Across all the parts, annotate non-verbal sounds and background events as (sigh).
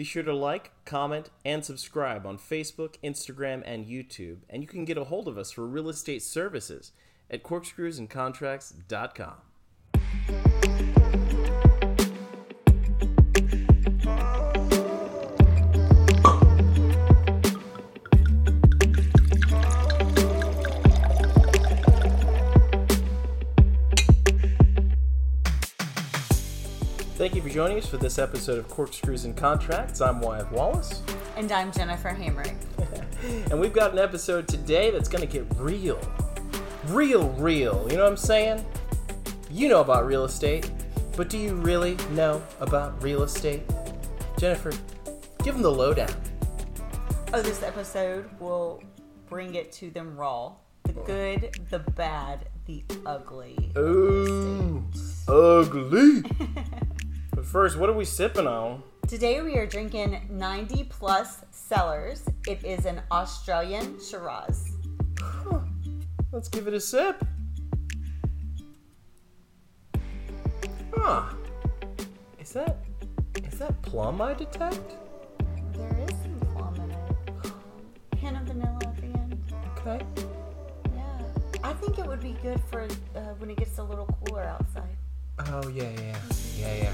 Be sure to like, comment, and subscribe on Facebook, Instagram, and YouTube. And you can get a hold of us for real estate services at corkscrewsandcontracts.com. joining us for this episode of Corkscrews and Contracts. I'm Wyatt Wallace. And I'm Jennifer Hamrick. (laughs) and we've got an episode today that's going to get real. Real, real. You know what I'm saying? You know about real estate, but do you really know about real estate? Jennifer, give them the lowdown. Oh, this episode will bring it to them raw. The good, the bad, the ugly. Ooh, ugly. (laughs) first, what are we sipping on? Today we are drinking 90 plus cellars. It is an Australian Shiraz. Huh. Let's give it a sip. Huh. Is that is that plum I detect? There is some plum in it. Hint of vanilla at the end. Okay. Yeah. I think it would be good for uh, when it gets a little cooler outside. Oh yeah, yeah, yeah, yeah.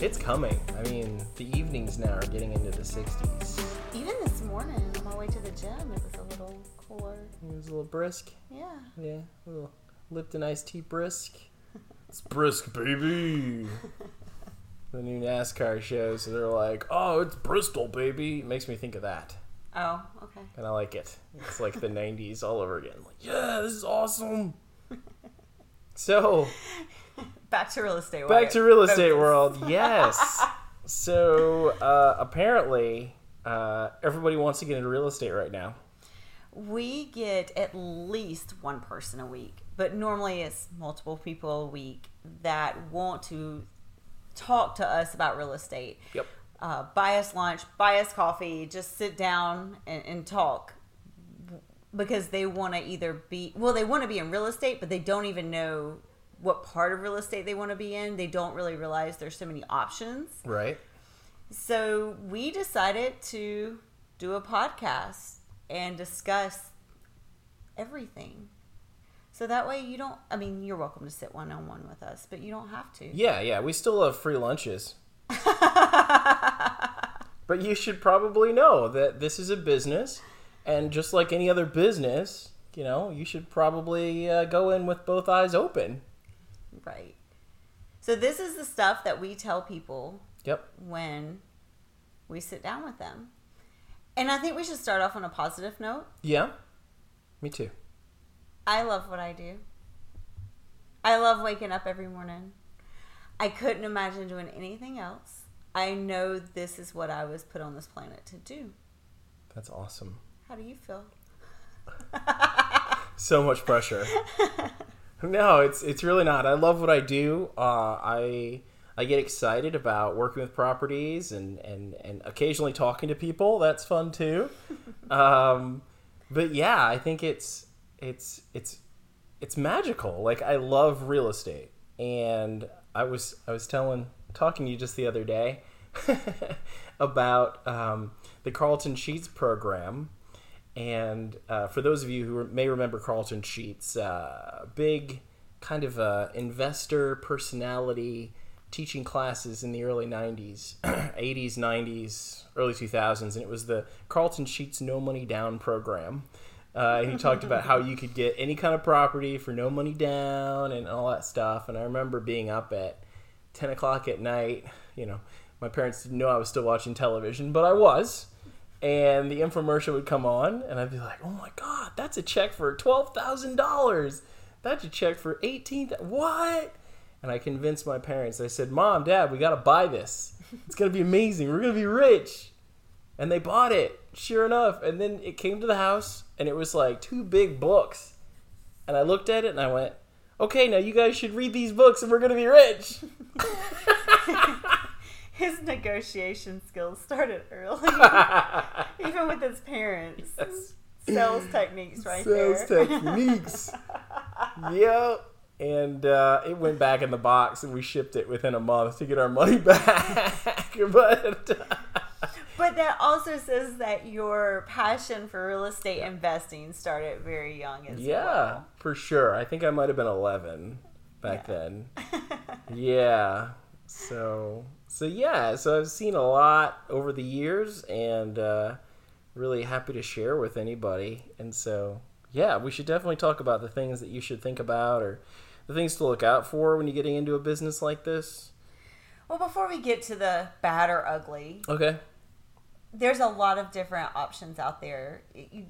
It's coming. I mean, the evenings now are getting into the 60s. Even this morning on my way to the gym, it was a little cooler. It was a little brisk. Yeah. Yeah, a little Lipton iced tea brisk. (laughs) it's brisk, baby. (laughs) the new NASCAR show, so they're like, "Oh, it's Bristol, baby." It makes me think of that. Oh, okay. And I like it. It's like the (laughs) '90s all over again. Like, yeah, this is awesome. So, back to real estate. World. Back to real estate world. Yes. (laughs) so uh, apparently, uh, everybody wants to get into real estate right now. We get at least one person a week, but normally it's multiple people a week that want to talk to us about real estate. Yep. Uh, buy us lunch, buy us coffee, just sit down and, and talk because they want to either be well, they want to be in real estate, but they don't even know what part of real estate they want to be in. They don't really realize there's so many options. Right. So we decided to do a podcast and discuss everything. So that way you don't I mean, you're welcome to sit one on one with us, but you don't have to. Yeah, yeah. We still have free lunches. (laughs) but you should probably know that this is a business and just like any other business, you know, you should probably uh, go in with both eyes open. Right. So this is the stuff that we tell people. Yep. When we sit down with them. And I think we should start off on a positive note. Yeah. Me too. I love what I do. I love waking up every morning. I couldn't imagine doing anything else. I know this is what I was put on this planet to do. That's awesome. How do you feel? so much pressure. (laughs) no, it's it's really not. I love what I do. Uh, I I get excited about working with properties and and and occasionally talking to people. That's fun too. (laughs) um, but yeah, I think it's it's it's it's magical. Like I love real estate, and I was I was telling talking to you just the other day (laughs) about um, the Carlton Sheets program and uh, for those of you who may remember Carlton Sheets, uh, big kind of uh, investor personality teaching classes in the early 90s, 80s, 90s, early 2000s, and it was the Carlton Sheets No Money Down program. Uh, he talked about how you could get any kind of property for no money down and all that stuff. And I remember being up at 10 o'clock at night. You know, my parents didn't know I was still watching television, but I was and the infomercial would come on, and I'd be like, "Oh my god, that's a check for twelve thousand dollars. That's a check for eighteen. What?" And I convinced my parents. I said, "Mom, Dad, we got to buy this. It's gonna be amazing. We're gonna be rich." And they bought it, sure enough. And then it came to the house, and it was like two big books. And I looked at it, and I went, "Okay, now you guys should read these books, and we're gonna be rich." (laughs) (laughs) his negotiation skills started early, (laughs) even with his parents. Yes. Sales techniques, right Sales there. techniques. (laughs) yep. And uh, it went back in the box, and we shipped it within a month to get our money (laughs) back. but But that also says that your passion for real estate investing started very young as Yeah, well. for sure. I think I might have been 11 back Yeah. then. yeah. So, so yeah, so I've seen a lot over the years and uh, really happy to share with anybody. And so, yeah, we should definitely talk about the things that you should think about or the things to look out for when you're getting into a business like this. Well, before we get to the bad or ugly, Okay. there's a lot of different options out there. You,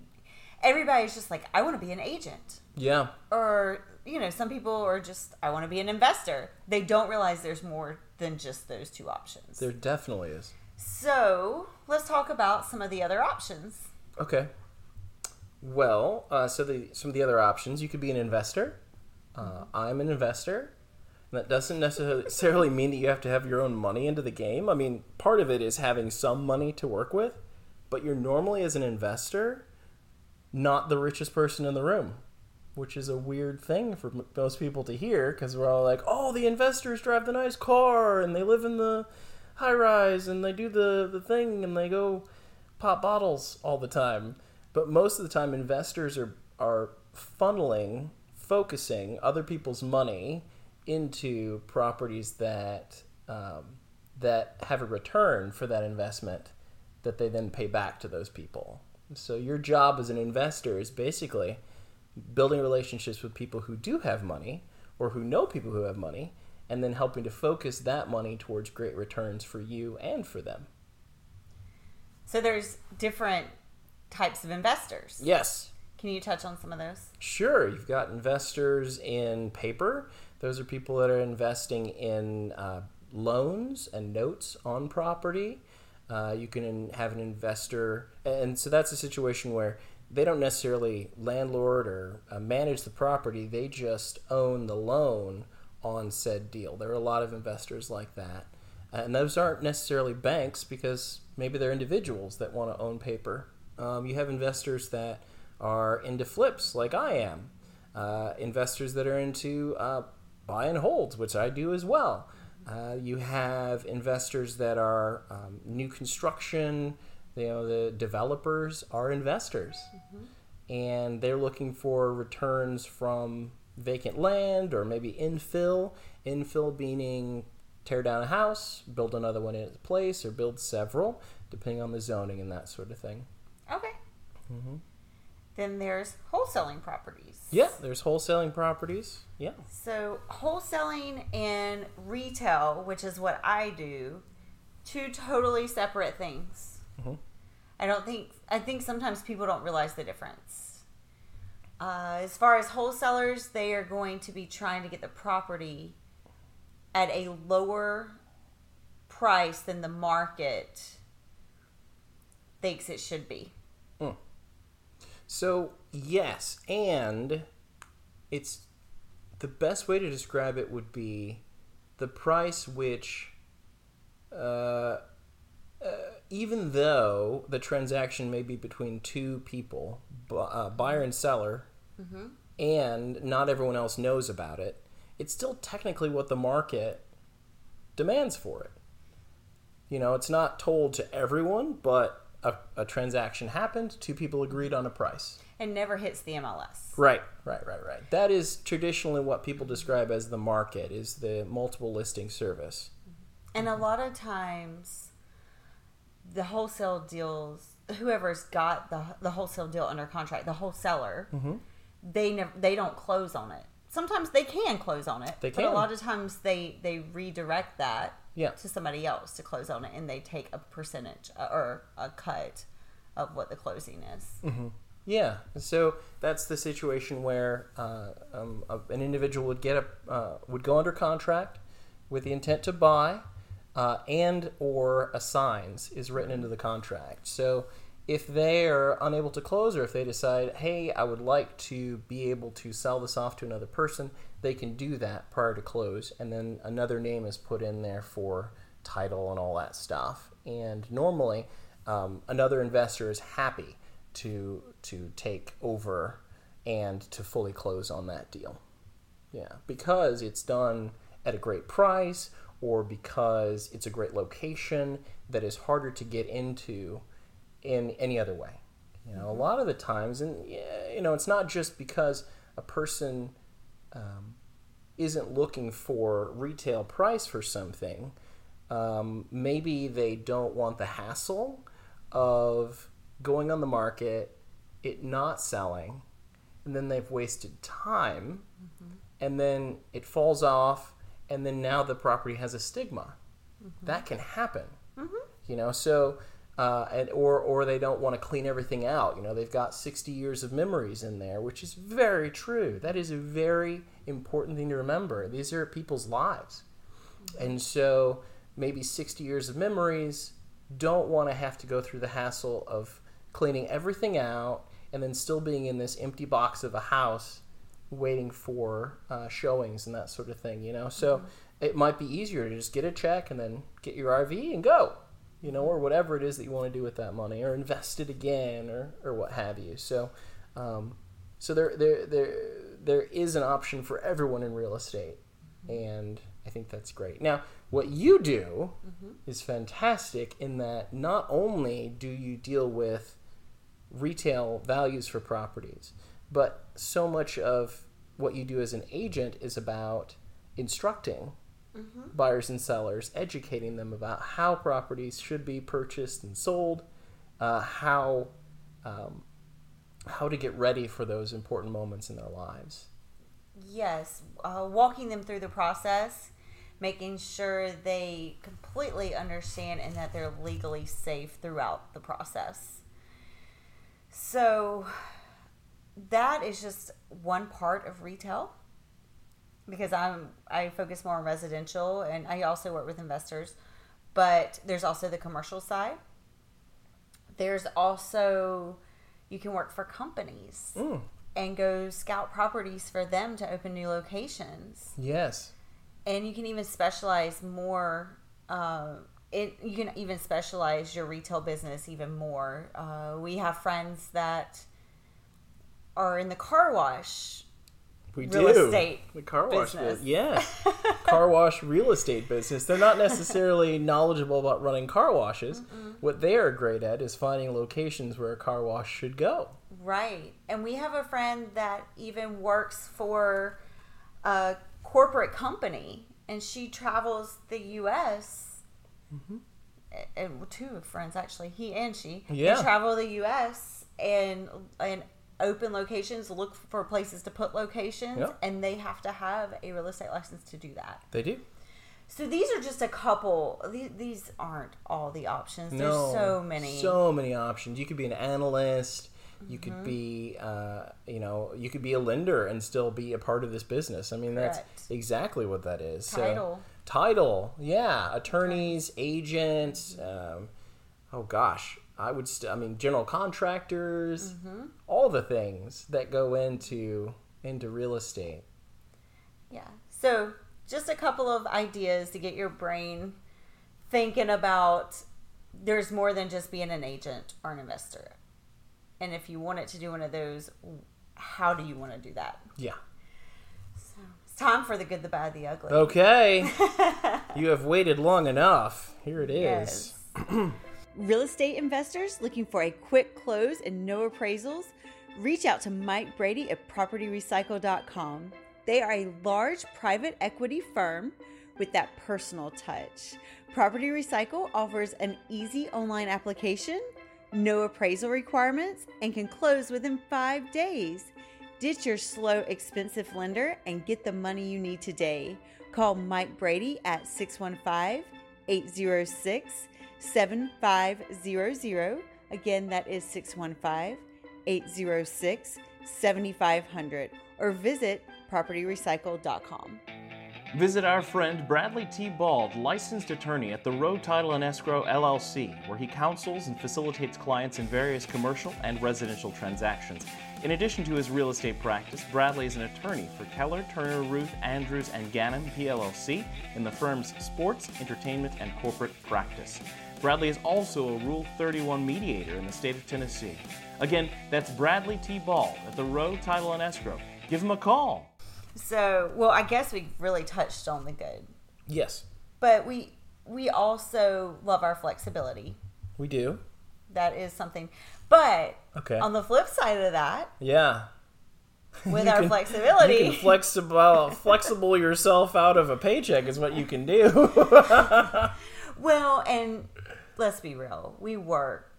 everybody's just like, I want to be an agent. Yeah. Or, you know, some people are just, I want to be an investor. They don't realize there's more than just those two options. There definitely is. So let's talk about some of the other options. Okay. Well, uh, so the some of the other options, you could be an investor. Uh, I'm an investor. And that doesn't necessarily (laughs) mean that you have to have your own money into the game. I mean, part of it is having some money to work with, but you're normally as an investor not the richest person in the room, which is a weird thing for most people to hear because we're all like, "Oh, the investors drive the nice car and they live in the high rise and they do the the thing and they go pop bottles all the time." But most of the time investors are are funneling, focusing other people's money into properties that um, that have a return for that investment that they then pay back to those people. So your job as an investor is basically building relationships with people who do have money or who know people who have money and then helping to focus that money towards great returns for you and for them. So there's different types of investors. Yes. Can you touch on some of those? Sure, you've got investors in paper. Those are people that are investing in uh, loans and notes on property. Uh, you can have an investor, and so that's a situation where they don't necessarily landlord or uh, manage the property, they just own the loan on said deal. There are a lot of investors like that. And those aren't necessarily banks because maybe they're individuals that want to own paper. Um, you have investors that are into flips, like I am. Uh, investors that are into uh, buy and holds, which I do as well. Uh, you have investors that are um, new construction. You know, the developers are investors, and they're looking for returns from vacant land or maybe infill. Infill meaning tear down a house, build another one in its place, or build several, depending on the zoning and that sort of thing. Okay. Mm-hmm. Then there's wholesaling properties. Yeah, there's wholesaling properties. Yeah. So wholesaling and retail, which is what I do, two totally separate things. Mhm. I don't think I think sometimes people don't realize the difference. Uh, as far as wholesalers, they are going to be trying to get the property at a lower price than the market thinks it should be. So, yes, and it's the best way to describe it would be the price which, uh, uh, even though the transaction may be between two people, uh, buyer and seller, and not everyone else knows about it, it's still technically what the market demands for it. You know, it's not told to everyone, but a, a transaction happened, two people agreed on a price. and never hits the MLS. Right, right, right, right. That is traditionally what people describe as the market, is the multiple listing service. And a lot of times, the wholesale deals, whoever's got the the wholesale deal under contract, the wholesaler, Mm-hmm. they never they don't close on it. Sometimes they can close on it, They but a lot of times they they redirect that Yeah. to somebody else to close on it, and they take a percentage uh, or a cut of what the closing is. Yeah, so that's the situation where uh, um, a- an individual would get a uh, would go under contract with the intent to buy, uh, and or assigns is written into the contract. So if they are unable to close, or if they decide, hey, I would like to be able to sell this off to another person, they can do that prior to close, and then another name is put in there for title and all that stuff. And normally, um, another investor is happy to to take over and to fully close on that deal. Yeah, because it's done at a great price or because it's a great location, that is harder to get into in any other way. You know, a lot of the times, and you know, it's not just because a person um, isn't looking for retail price for something. Um, maybe they don't want the hassle of going on the market, it not selling, and then they've wasted time, and then it falls off, and then now the property has a stigma. Mm-hmm. That can happen. Mm-hmm. You know, so uh, and or or they don't want to clean everything out. You know, they've got 60 years of memories in there, which is very true. That is a very important thing to remember. These are people's lives, mm-hmm. and so maybe 60 years of memories don't want to have to go through the hassle of cleaning everything out and then still being in this empty box of a house waiting for uh, showings and that sort of thing you know? So it might be easier to just get a check and then get your rv and go you know or whatever it is that you want to do with that money or invest it again or, or what have you. So um, so there, there there there is an option for everyone in real estate and i think that's great. Now what you do is fantastic in that not only do you deal with retail values for properties, but so much of what you do as an agent is about instructing buyers and sellers, educating them about how properties should be purchased and sold, uh, how um, how to get ready for those important moments in their lives. Yes, uh, walking them through the process, making sure they completely understand and that they're legally safe throughout the process. So, that is just one part of retail because I'm I focus more on residential and I also work with investors, but there's also the commercial side. There's also you can work for companies Mm, and go scout properties for them to open new locations. yes. And you can even specialize more. Uh, it, you can even specialize your retail business even more. Uh, we have friends that are in the car wash. We Real do. estate the car wash business. Yes. (laughs) car wash real estate business. They're not necessarily (laughs) knowledgeable about running car washes. What they are great at is finding locations where a car wash should go. Right. And we have a friend that even works for a corporate company and she travels the US. A- mm-hmm. And two friends actually, he and she. They Yeah. travel the US and and open locations, look for places to put locations, Yeah. and they have to have a real estate license to do that. They do. So these are just a couple. These, these aren't all the options. There's No, so many. So many options. You could be an analyst. You could be, uh, you know, you could be a lender and still be a part of this business. I mean, that's Correct. exactly what that is. So- Title. title, yeah. Attorneys, agents. Um, oh gosh, I would. St- I mean, general contractors. Mm-hmm. All the things that go into into real estate. Yeah. So, just a couple of ideas to get your brain thinking about there's more than just being an agent or an investor. And if you wanted to do one of those, how do you want to do that? Yeah. So, it's time for the good, the bad, the ugly. Okay. (laughs) you have waited long enough. Here it is. Yes. (clears throat) Real estate investors looking for a quick close and no appraisals? Reach out to Mike Brady at propertyrecycle.com. They are a large private equity firm with that personal touch. Property Recycle offers an easy online application, no appraisal requirements, and can close within five days. Ditch your slow, expensive lender and get the money you need today. Call Mike Brady at 615 806 7500. Again, that is 615 806 7500. Or visit propertyrecycle.com. Visit our friend Bradley T. Bald, licensed attorney at the Row Title and Escrow LLC, where he counsels and facilitates clients in various commercial and residential transactions. In addition to his real estate practice, Bradley is an attorney for Keller, Turner, Ruth, Andrews, and Gannon PLLC in the firm's sports, entertainment, and corporate practice. Bradley is also a Rule 31 mediator in the state of Tennessee. Again, that's Bradley T. Ball at the Row Title and Escrow. Give him a call. So, well, I guess we really touched on the good. Yes. But we we also love our flexibility. We do. That is something. But Okay. on the flip side of that, Yeah. with (laughs) You our can- flexibility, You can flexible flexible yourself out of a paycheck is what you can do. (laughs) well, and let's be real, we work.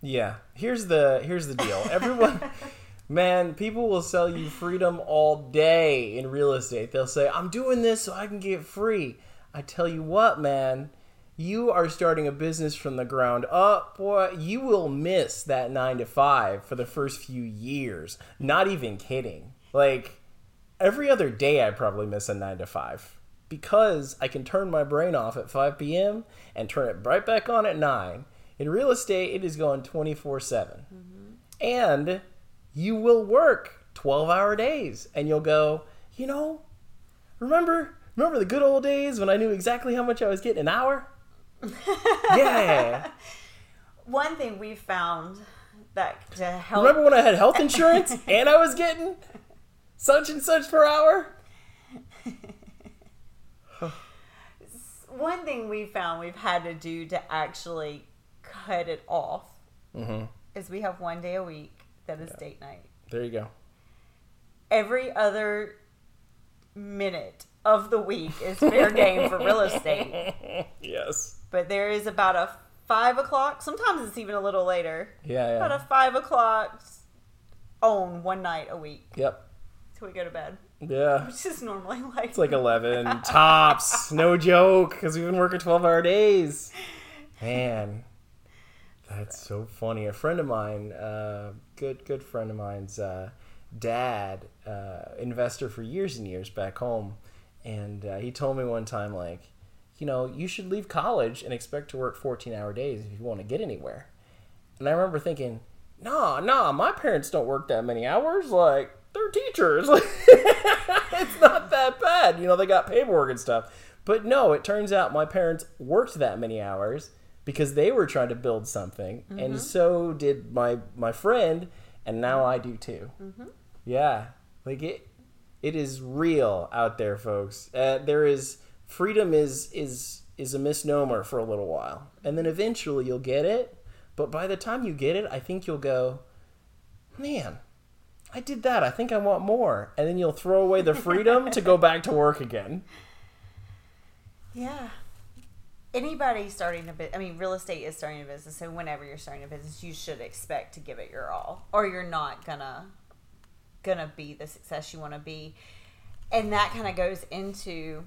yeah. Here's the here's the deal. Everyone (laughs) man, people will sell you freedom all day in real estate. They'll say, "I'm doing this so I can get free." I tell you what, man, you are starting a business from the ground up, boy, you will miss that 9 to 5 for the first few years. Not even kidding. Like every other day I probably miss a 9 to 5 because I can turn my brain off at 5 p.m. and turn it right back on at 9. In real estate, it is going 24 7. And you will work 12 hour days and you'll go, you know, remember remember the good old days when I knew exactly how much I was getting an hour? (laughs) yeah. One thing we found that to help Remember when I had health insurance and I was getting such and such per hour? One thing we found we've had to do to actually cut it off Mm-hmm. is we have one day a week that is date night. There you go. Every other minute of the week is fair game for real estate. (laughs) Yes. But there is about a five o'clock, sometimes it's even a little later, Yeah, about a five o'clock on one night a week Yep. Till we go to bed, Yeah. which is normally like, It's like (laughs) 11 tops. No joke, because we've been working 12 hour days. Man, that's so funny. A friend of mine, uh, good good friend of mine's uh, dad, uh, investor for years and years back home, and uh, he told me one time like, you know, you should leave college and expect to work 14 hour days if you want to get anywhere. And I remember thinking, nah, nah, my parents don't work that many hours. Like, they're teachers. (laughs) It's not that bad. You know, they got paperwork and stuff. But no, it turns out my parents worked that many hours because they were trying to build something. And so did my, my friend. And now I do too. Yeah. Like, it, it is real out there, folks. Uh, there is freedom is is is a misnomer for a little while, and then eventually you'll get it. But by the time you get it, I think you'll go, man, I did that. I think I want more, and then you'll throw away the freedom to go back to work again. (laughs) yeah. Anybody starting a bit, I mean, real estate is starting a business, so whenever you're starting a business, you should expect to give it your all, or you're not gonna gonna be the success you want to be, and that kind of goes into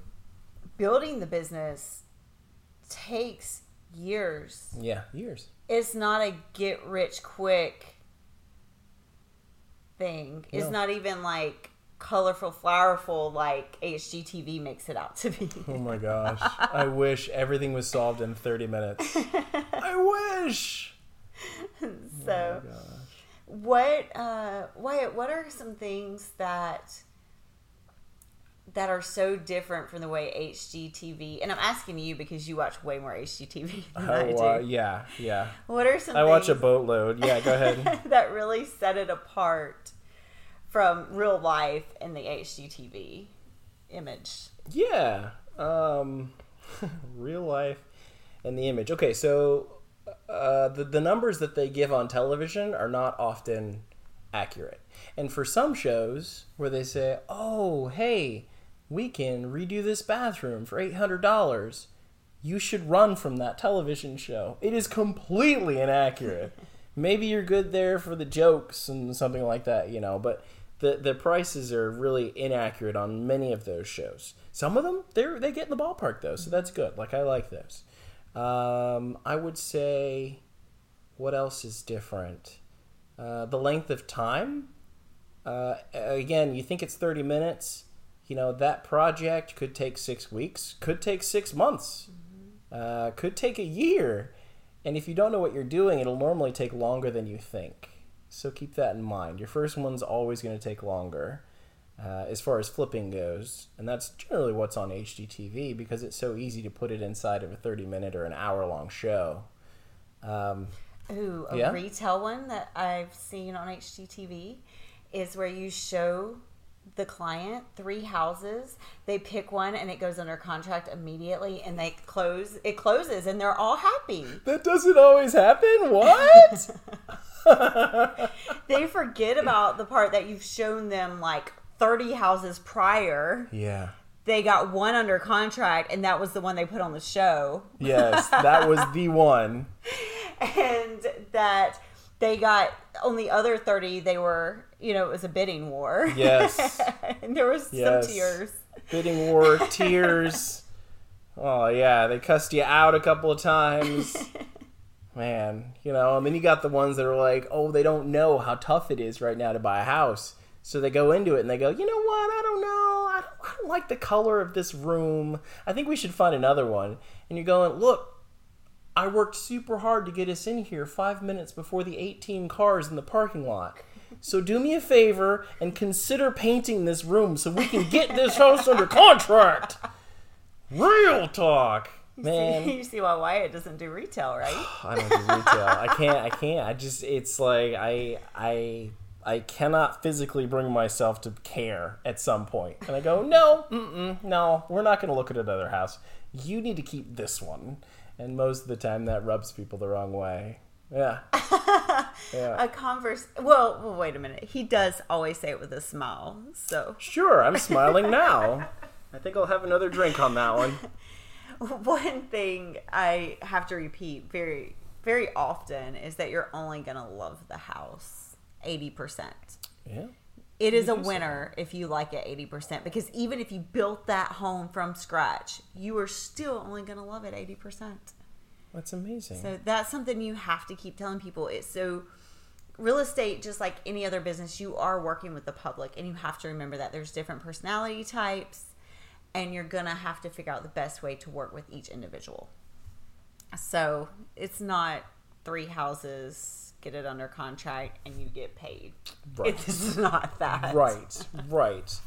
building the business takes years. Yeah, years. It's not a get rich quick thing. It's No. not even like colorful, flowerful like HGTV makes it out to be. Oh my (laughs) gosh, I wish everything was solved in thirty minutes. (laughs) I wish. so what uh what what are some things that that are so different from the way HGTV and I'm asking you because you watch way more HGTV (laughs) than I do. Oh, uh, yeah, yeah. What are some I watch a boatload. Yeah, go ahead. (laughs) that really set it apart from real life in the HGTV image? Yeah. Um, (laughs) real life and the image. Okay, so uh, the, the numbers that they give on television are not often accurate. And for some shows where they say, oh, hey, we can redo this bathroom for $800, you should run from that television show. It is completely inaccurate. Maybe you're good there for the jokes and something like that, you know, but the, the prices are really inaccurate on many of those shows. Some of them, they they get in the ballpark though, so that's good. Like I like those. Um, I would say, what else is different? Uh, the length of time. Uh, again, you think it's thirty minutes. You know that project could take six weeks, could take six months, uh, could take a year. And if you don't know what you're doing, it'll normally take longer than you think. So keep that in mind. Your first one's always going to take longer uh, as far as flipping goes. And that's generally what's on HGTV because it's so easy to put it inside of a 30 minute or an hour long show. Um, Ooh, a Yeah? retail one that I've seen on HGTV is where you show the client three houses. They pick one and it goes under contract immediately and they close it closes and they're all happy. That doesn't always happen. What? (laughs) (laughs) They forget about the part that you've shown them like 30 houses prior. yeah. They got one under contract and that was the one they put on the show. Yes, that was the (laughs) one. And that they got on the other 30 they were, you know, it was a bidding war. Yes. (laughs) and there was Yes. some tears. Bidding war, (laughs) tears. Oh yeah, they cussed you out a couple of times. (laughs) Man, you know, and then you got the ones that are like, oh, they don't know how tough it is right now to buy a house. So they go into it and they go, you know what? I don't know. I don't, I don't like the color of this room. I think we should find another one. And you're going, look, I worked super hard to get us in here five minutes before the 18 cars in the parking lot. So do me a favor and consider painting this room so we can get this house under contract. Real talk, man. (laughs) you see why Wyatt doesn't do retail, right? (sighs) I don't do retail. I can't. I can't. I just. It's like I. I. I cannot physically bring myself to care at some point, and I go, no, mm-mm, no, we're not going to look at another house. You need to keep this one, and most of the time that rubs people the wrong way. Yeah, (laughs) yeah. a converse. Well, well, wait a minute. He does always say it with a smile. So Sure, I'm smiling now. (laughs) I think I'll have another drink on that one. (laughs) one thing I have to repeat very, very often is that you're only gonna love the house eighty percent. Yeah. It is a winner if you like it 80% because even if you built that home from scratch, you are still only going to love it 80%. That's amazing. So that's something you have to keep telling people. It's so real estate just like any other business, you are working with the public and you have to remember that there's different personality types and you're going to have to figure out the best way to work with each individual. So, it's not three houses, get it under contract and you get paid. Right. It's not that. right, right.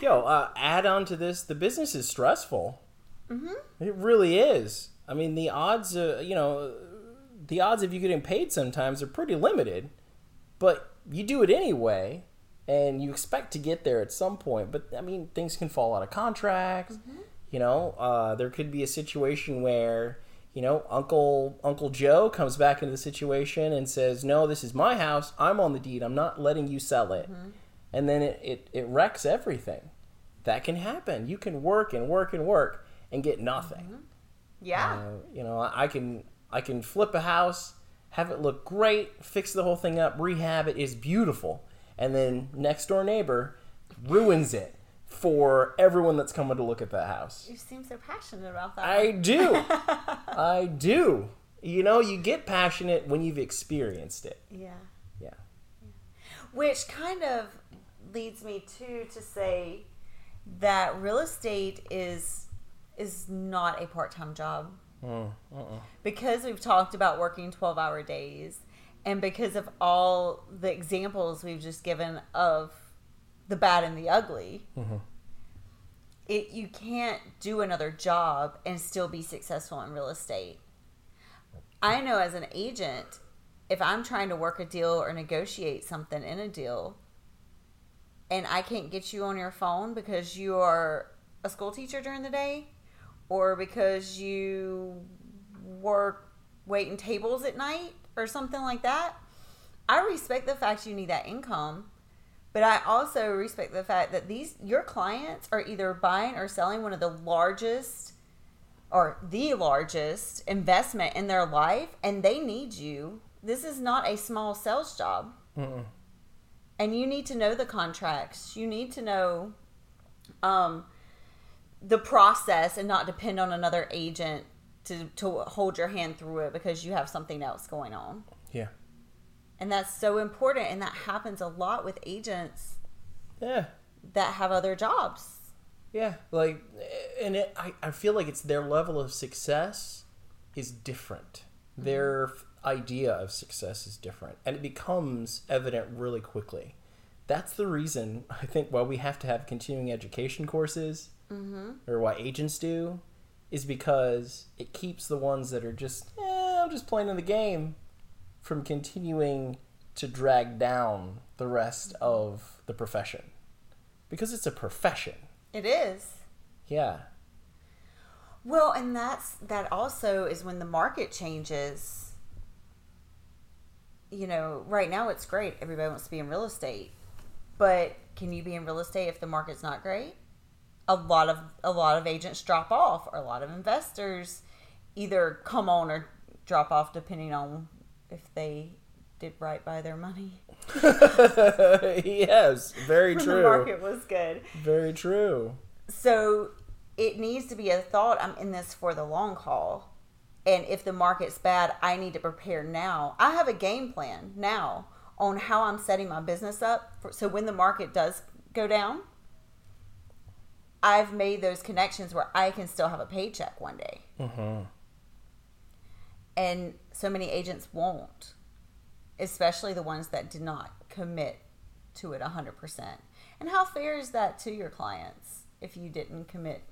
Yo, uh, add on to this, the business is stressful. Mm-hmm. It really is. I mean, the odds, uh, you know, the odds of you getting paid sometimes are pretty limited, but you do it anyway, and you expect to get there at some point. But I mean, things can fall out of contract. You know, uh, there could be a situation where you know Uncle Uncle Joe comes back into the situation and says, "No, this is my house. I'm on the deed. I'm not letting you sell it." And then it, it, it wrecks everything. That can happen. You can work and work and work and get nothing. Yeah. Uh, you know, I I can I can flip a house, have it look great, fix the whole thing up, rehab it is beautiful, and then next door neighbor ruins it for everyone that's coming to look at that house. You seem so passionate about that. I do, (laughs) I do. You know, you get passionate when you've experienced it. yeah. Yeah. Which kind of leads me to to say that real estate is is not a part-time job. Mm, because we've talked about working 12-hour days and because of all the examples we've just given of the bad and the ugly. Mm-hmm. It you can't do another job and still be successful in real estate. I know as an agent, if I'm trying to work a deal or negotiate something in a deal, and I can't get you on your phone because you are a school teacher during the day, or because you work waiting tables at night or something like that, I respect the fact you need that income. But I also respect the fact that these your clients are either buying or selling one of the largest or the largest investment in their life and they need you. This is not a small sales job. And you need to know the contracts. You need to know um, the process and not depend on another agent to, to hold your hand through it because you have something else going on. Yeah. And that's so important. And that happens a lot with agents Yeah. that have other jobs. Yeah, like, and it, I, I feel like it's their level of success is different. Their f- idea of success is different, and it becomes evident really quickly. That's the reason I think why we have to have continuing education courses, or why agents do, is because it keeps the ones that are just, eh, I'm just playing in the game, from continuing to drag down the rest of the profession because it's a profession. It is. Yeah. Well, and that's that also is when the market changes. You know, right now it's great. Everybody wants to be in real estate. But can you be in real estate if the market's not great? A lot of a lot of agents drop off or a lot of investors either come on or drop off depending on if they did right by their money. (laughs) yes, very (laughs) true. the market was good. Very true. So it needs to be a thought. I'm in this for the long haul. And if the market's bad, I need to prepare now. I have a game plan now on how I'm setting my business up. For, so when the market does go down, I've made those connections where I can still have a paycheck one day. Mm-hmm. And so many agents won't, especially the ones that did not commit to it 100%. And how fair is that to your clients if you didn't commit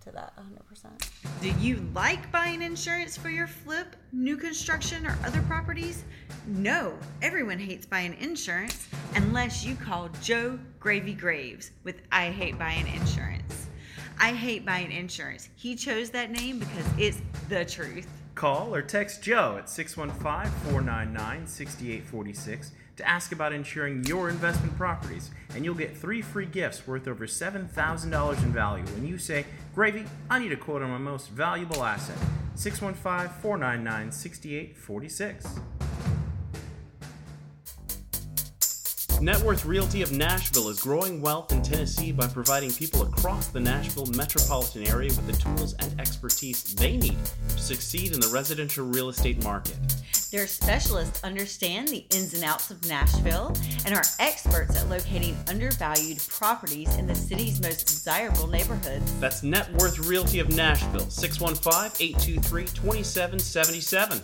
to that 100%? Do you like buying insurance for your flip, new construction, or other properties? No, everyone hates buying insurance unless you call Joe Gravy Graves with I Hate Buying Insurance. I hate buying insurance. He chose that name because it's the truth. Call or text Joe at 615 499 6846 to ask about insuring your investment properties, and you'll get three free gifts worth over $7,000 in value when you say, Gravy, I need a quote on my most valuable asset. 615 499 6846. Net Worth Realty of Nashville is growing wealth in Tennessee by providing people across the Nashville metropolitan area with the tools and expertise they need to succeed in the residential real estate market. Their specialists understand the ins and outs of Nashville and are experts at locating undervalued properties in the city's most desirable neighborhoods. That's Net Worth Realty of Nashville, 615 823 2777.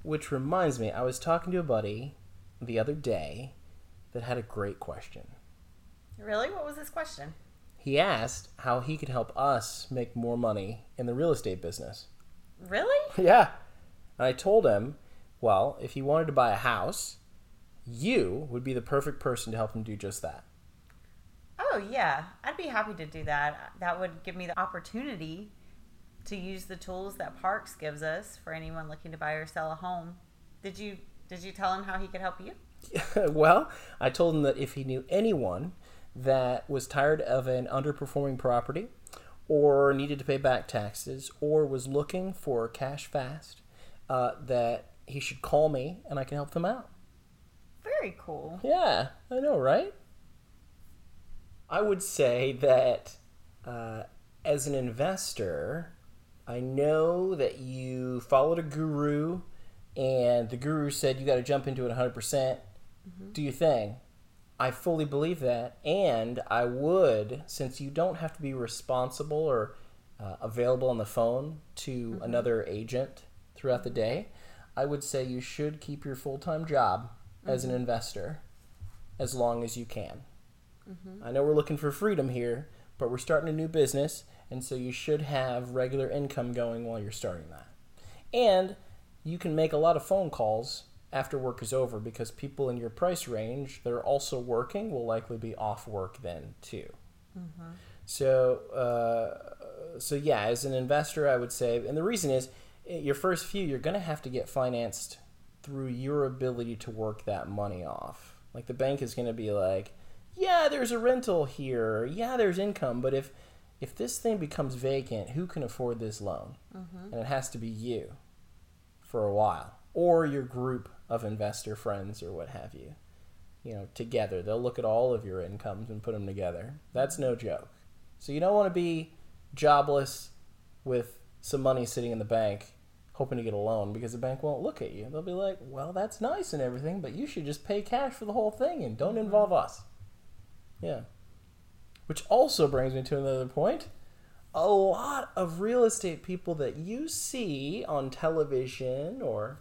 Which reminds me, I was talking to a buddy the other day that had a great question. Really? What was his question? He asked how he could help us make more money in the real estate business. Really? (laughs) Yeah. And I told him, well, if he wanted to buy a house, you would be the perfect person to help him do just that. Oh, yeah. I'd be happy to do that. That would give me the opportunity to use the tools that Parks gives us for anyone looking to buy or sell a home. Did you did you tell him how he could help you? (laughs) well, I told him that if he knew anyone that was tired of an underperforming property or needed to pay back taxes or was looking for cash fast, uh, that he should call me and I can help them out. Very cool. Yeah, I know, right? I would say that uh, as an investor, I know that you followed a guru and the guru said you got to jump into it 100%. percent mm-hmm. Do your thing. I fully believe that. And I would, since you don't have to be responsible or uh, available on the phone to mm-hmm. another agent throughout the day, I would say you should keep your full time job as an mm-hmm. investor as long as you can. I know we're looking for freedom here, but we're starting a new business, and so you should have regular income going while you're starting that. And you can make a lot of phone calls after work is over because people in your price range that are also working will likely be off work then too. So, uh, so yeah, as an investor, I would say, and the reason is, eh, your first few, you're going to have to get financed through your ability to work that money off. Like the bank is going to be like, yeah, there's a rental here, yeah, there's income, but if if this thing becomes vacant, who can afford this loan? And it has to be you for a while, or your group of investor friends or what have you. You know, together they'll look at all of your incomes and put them together. That's no joke. So you don't want to be jobless with some money sitting in the bank hoping to get a loan because the bank won't look at you. They'll be like, "Well, that's nice and everything, but you should just pay cash for the whole thing and don't mm-hmm. involve us." Yeah. Which also brings me to another point. A lot of real estate people that you see on television or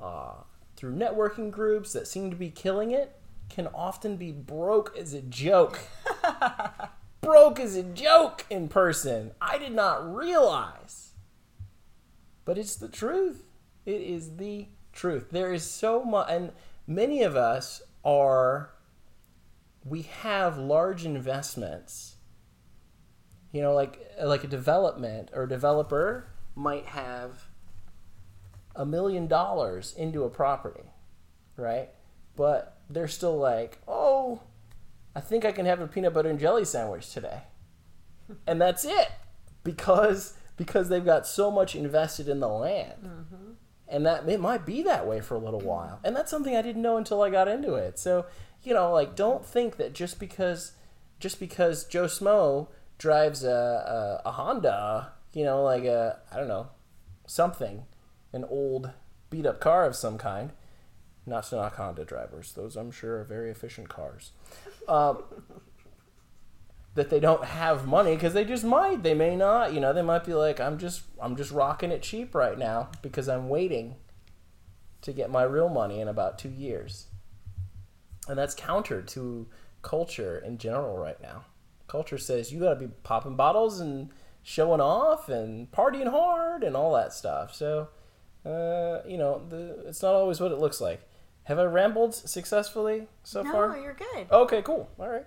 uh, through networking groups that seem to be killing it can often be broke as a joke. (laughs) broke as a joke in person. I did not realize. But it's the truth. It is the truth. There is so much, and many of us are we have large investments. You know, like like a development or developer might have a million dollars into a property, right? But they're still like, oh, I think I can have a peanut butter and jelly sandwich today, (laughs) and that's it, because because they've got so much invested in the land, mm-hmm. and that it might be that way for a little while, and that's something I didn't know until I got into it. So you know, like don't think that just because just because Joe Smo drives a, a, a Honda, you know, like a I don't know something, an old beat up car of some kind. Not to knock Honda drivers; those I'm sure are very efficient cars. Um, (laughs) that they don't have money because they just might, they may not. You know, they might be like, I'm just, I'm just rocking it cheap right now because I'm waiting to get my real money in about two years, and that's counter to culture in general right now. Culture says you got to be popping bottles and showing off and partying hard and all that stuff. So, uh, you know, the, it's not always what it looks like. Have I rambled successfully so no, far? No, you're good. Okay, cool. All right.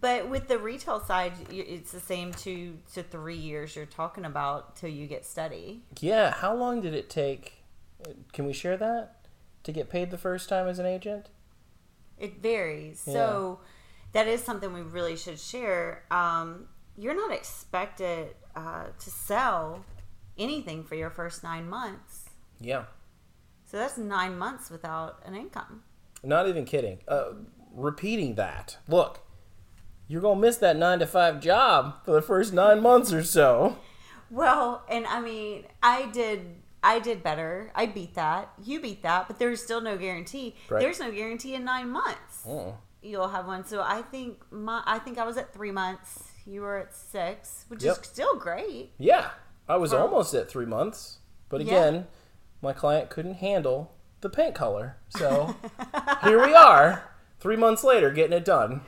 But with the retail side, it's the same two to three years you're talking about till you get steady. Yeah, how long did it take? Can we share that to get paid the first time as an agent? It varies. So that is something we really should share. Um, you're not expected uh, to sell anything for your first nine months. Yeah, So that's nine months without an income. not even kidding. Uh, repeating that. Look, you're gonna miss that nine to five job for the first nine months or so. Well, and I mean, I did. I did better. I beat that. You beat that, but there's still no guarantee. Right. There's no guarantee in nine months Mm. You'll have one. So I think my I think I was at three months. You were at six, which Yep. is still great. Yeah, I was almost at three months, but Yeah. again, my client couldn't handle the paint color, so (laughs) here we are, three months later, getting it done.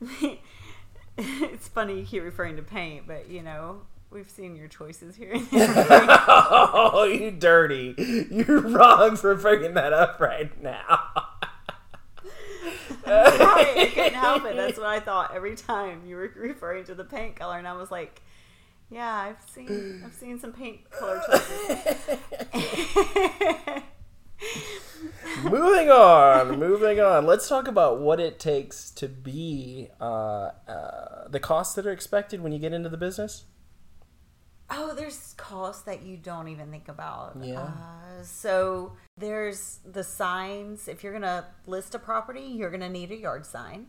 (laughs) it's funny you keep referring to paint, but you know we've seen your choices here. (laughs) (laughs) Oh, you dirty! You're wrong for bringing that up right now. (laughs) Sorry, I couldn't help it. That's what I thought every time you were referring to the paint color, and I was like, "Yeah, I've seen, I've seen some paint color choices." moving on, moving on. Let's talk about what it takes to be uh, uh, the costs that are expected when you get into the business. Oh, there's costs that you don't even think about. Yeah. Uh, so there's the signs. If you're gonna list a property, you're gonna need a yard sign.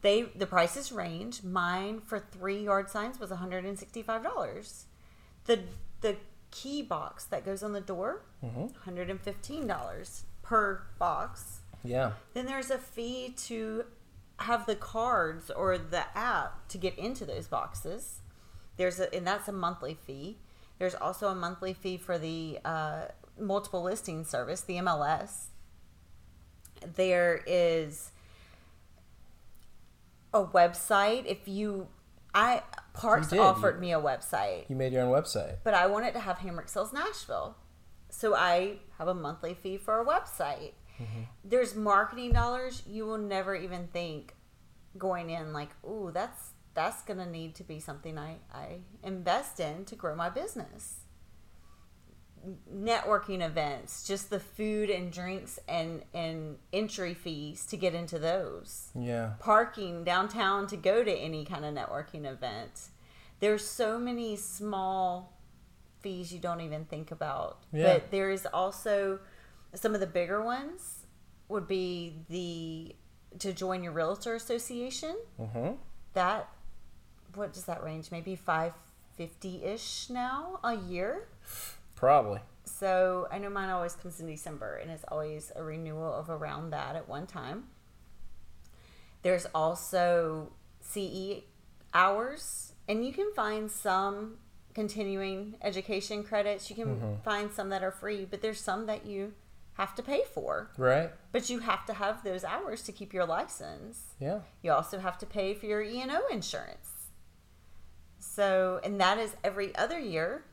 They the prices range. Mine for three yard signs was $165. The the key box that goes on the door, mm-hmm. $115 per box. Yeah, Then there's a fee to have the cards or the app to get into those boxes. There's a and that's a monthly fee. There's also a monthly fee for the uh, multiple listing service, the MLS. There is a website. If you, I Parks You offered You- me a website you made your own website. but I wanted to have Hamrick Sales Nashville. So I have a monthly fee for a website. There's marketing dollars you will never even think going in like, ooh, that's that's gonna need to be something I, I invest in to grow my business. Networking events, just the food and drinks and, and entry fees to get into those Yeah, parking downtown to go to any kind of networking event. There's so many small fees you don't even think about. Yeah. But there is also some of the bigger ones would be the to join your realtor association. mm-hmm. That what does that range? Maybe five fifty ish now a year. probably. So I know mine always comes in December, and it's always a renewal of around that at one time. There's also CE hours, and you can find some continuing education credits. You can mm-hmm. find some that are free, but there's some that you have to pay for. Right? But you have to have those hours to keep your license. Yeah. You also have to pay for your E&O insurance. So, and that is every other year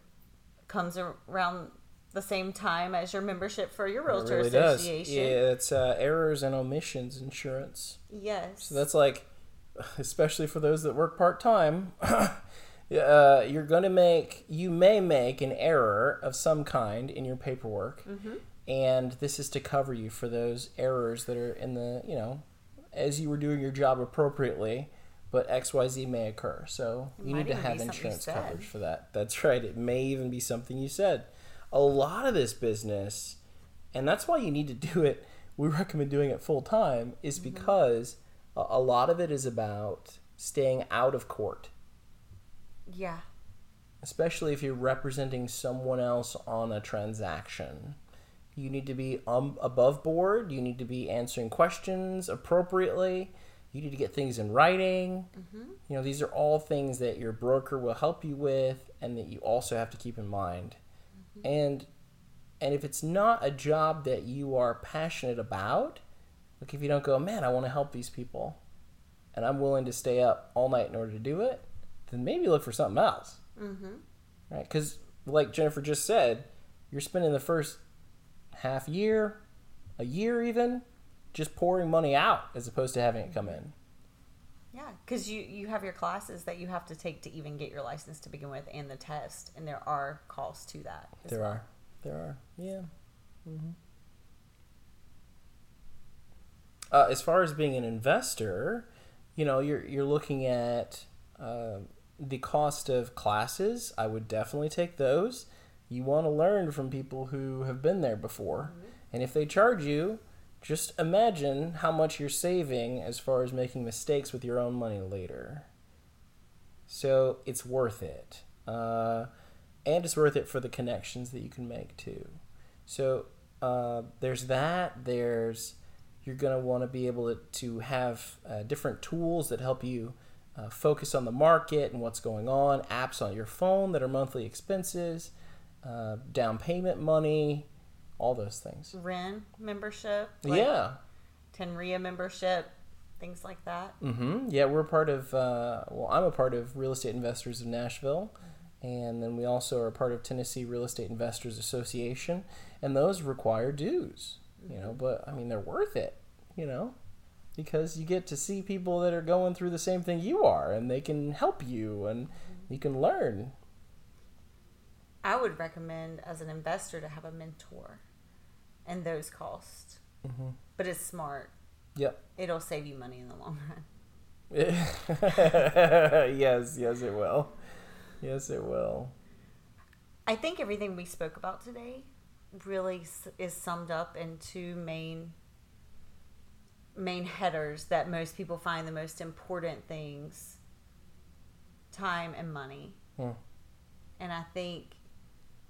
comes around the same time as your membership for your realtor really does. association. Yeah, it's uh, errors and omissions insurance. Yes. So that's like, (laughs) especially for those that work part time, (coughs) uh, you're going to make, you may make an error of some kind in your paperwork. And this is to cover you for those errors that are in the, you know, as you were doing your job appropriately, but XYZ may occur. So you need to have insurance coverage for that. That's right. It may even be something you said. A lot of this business, and that's why you need to (laughs) do it. We recommend doing it full time, is Mm-hmm. because a, a lot of it is about staying out of court, yeah. especially if you're representing someone else on a transaction. You need to be um, above board. You need to be answering questions appropriately. You need to get things in writing. You know, these are all things that your broker will help you with, and that you also have to keep in mind. And and if it's not a job that you are passionate about, like if you don't go, man, I want to help these people, and I'm willing to stay up all night in order to do it, then maybe look for something else. Mm-hmm. Right? Because, like Jennifer just said, you're spending the first half year, a year even, just pouring money out as opposed to having it come in. Yeah, because you you have your classes that you have to take to even get your license to begin with, and the test, and there are costs to that. There well. are, there are, yeah. hmm Uh, as far as being an investor, you know, you're you're looking at uh, the cost of classes. I would definitely take those. You want to learn from people who have been there before, and if they charge you, just imagine how much you're saving as far as making mistakes with your own money later. So it's worth it. Uh, and it's worth it for the connections that you can make too. So uh, there's that. There's you're going to want to be able to, to have uh, different tools that help you uh, focus on the market and what's going on. Apps on your phone that are monthly expenses, uh, down payment money, all those things. REIN membership, like yeah. TnREIA membership, things like that. Mm-hmm. Yeah, we're part of. Uh, well, I'm a part of Real Estate Investors of Nashville, and then we also are part of Tennessee Real Estate Investors Association, and those require dues. You know, but I mean they're worth it. You know, because you get to see people that are going through the same thing you are, and they can help you, and you can learn. I would recommend as an investor to have a mentor, and those cost. Mm-hmm. But it's smart. Yep. It'll save you money in the long run. (laughs) yes, yes, it will. Yes, it will. I think everything we spoke about today really is summed up in two main main headers that most people find the most important things time and money. Hmm. And I think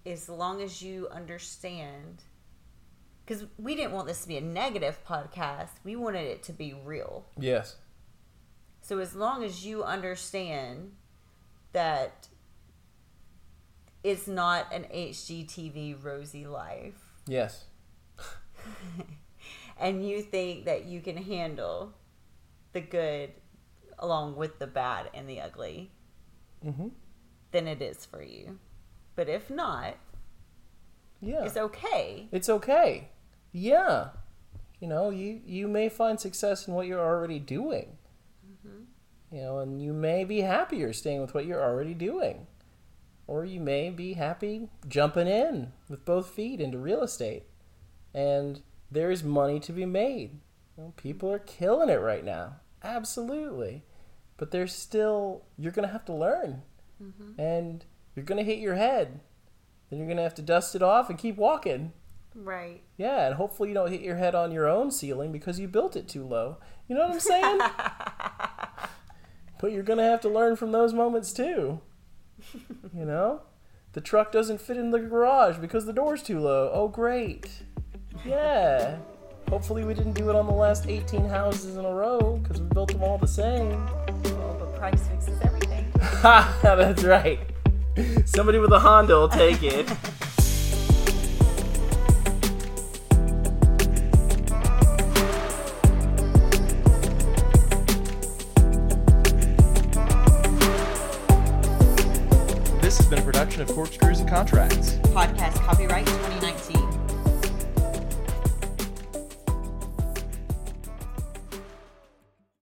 as long as you understand because we didn't want this to be a negative podcast, we wanted it to be real. Yes. So as long as you understand that it's not an HGTV rosy life Yes. (laughs) and you think that you can handle the good along with the bad and the ugly, Mm-hmm. then it is for you. But if not, Yeah. it's okay. it's okay. Yeah. You know, you you may find success in what you're already doing. Mm-hmm. You know, and you may be happier staying with what you're already doing. Or you may be happy jumping in with both feet into real estate. And there's money to be made. You know, people are killing it right now. Absolutely. But there's still you're going to have to learn. Mm-hmm. And you're going to hit your head. Then you're going to have to dust it off and keep walking. Right. Yeah, and hopefully you don't hit your head on your own ceiling because you built it too low. You know what I'm saying? (laughs) but you're going to have to learn from those moments too. (laughs) You know? The truck doesn't fit in the garage because the door's too low. Oh, great. Yeah. Hopefully we didn't do it on the last 18 houses in a row because we built them all the same. Oh, but price fixes everything. Ha! (laughs) That's right. Somebody with a Honda will take it. This has been a production production of Corkscrews and Contracts. Podcast copyright 2019.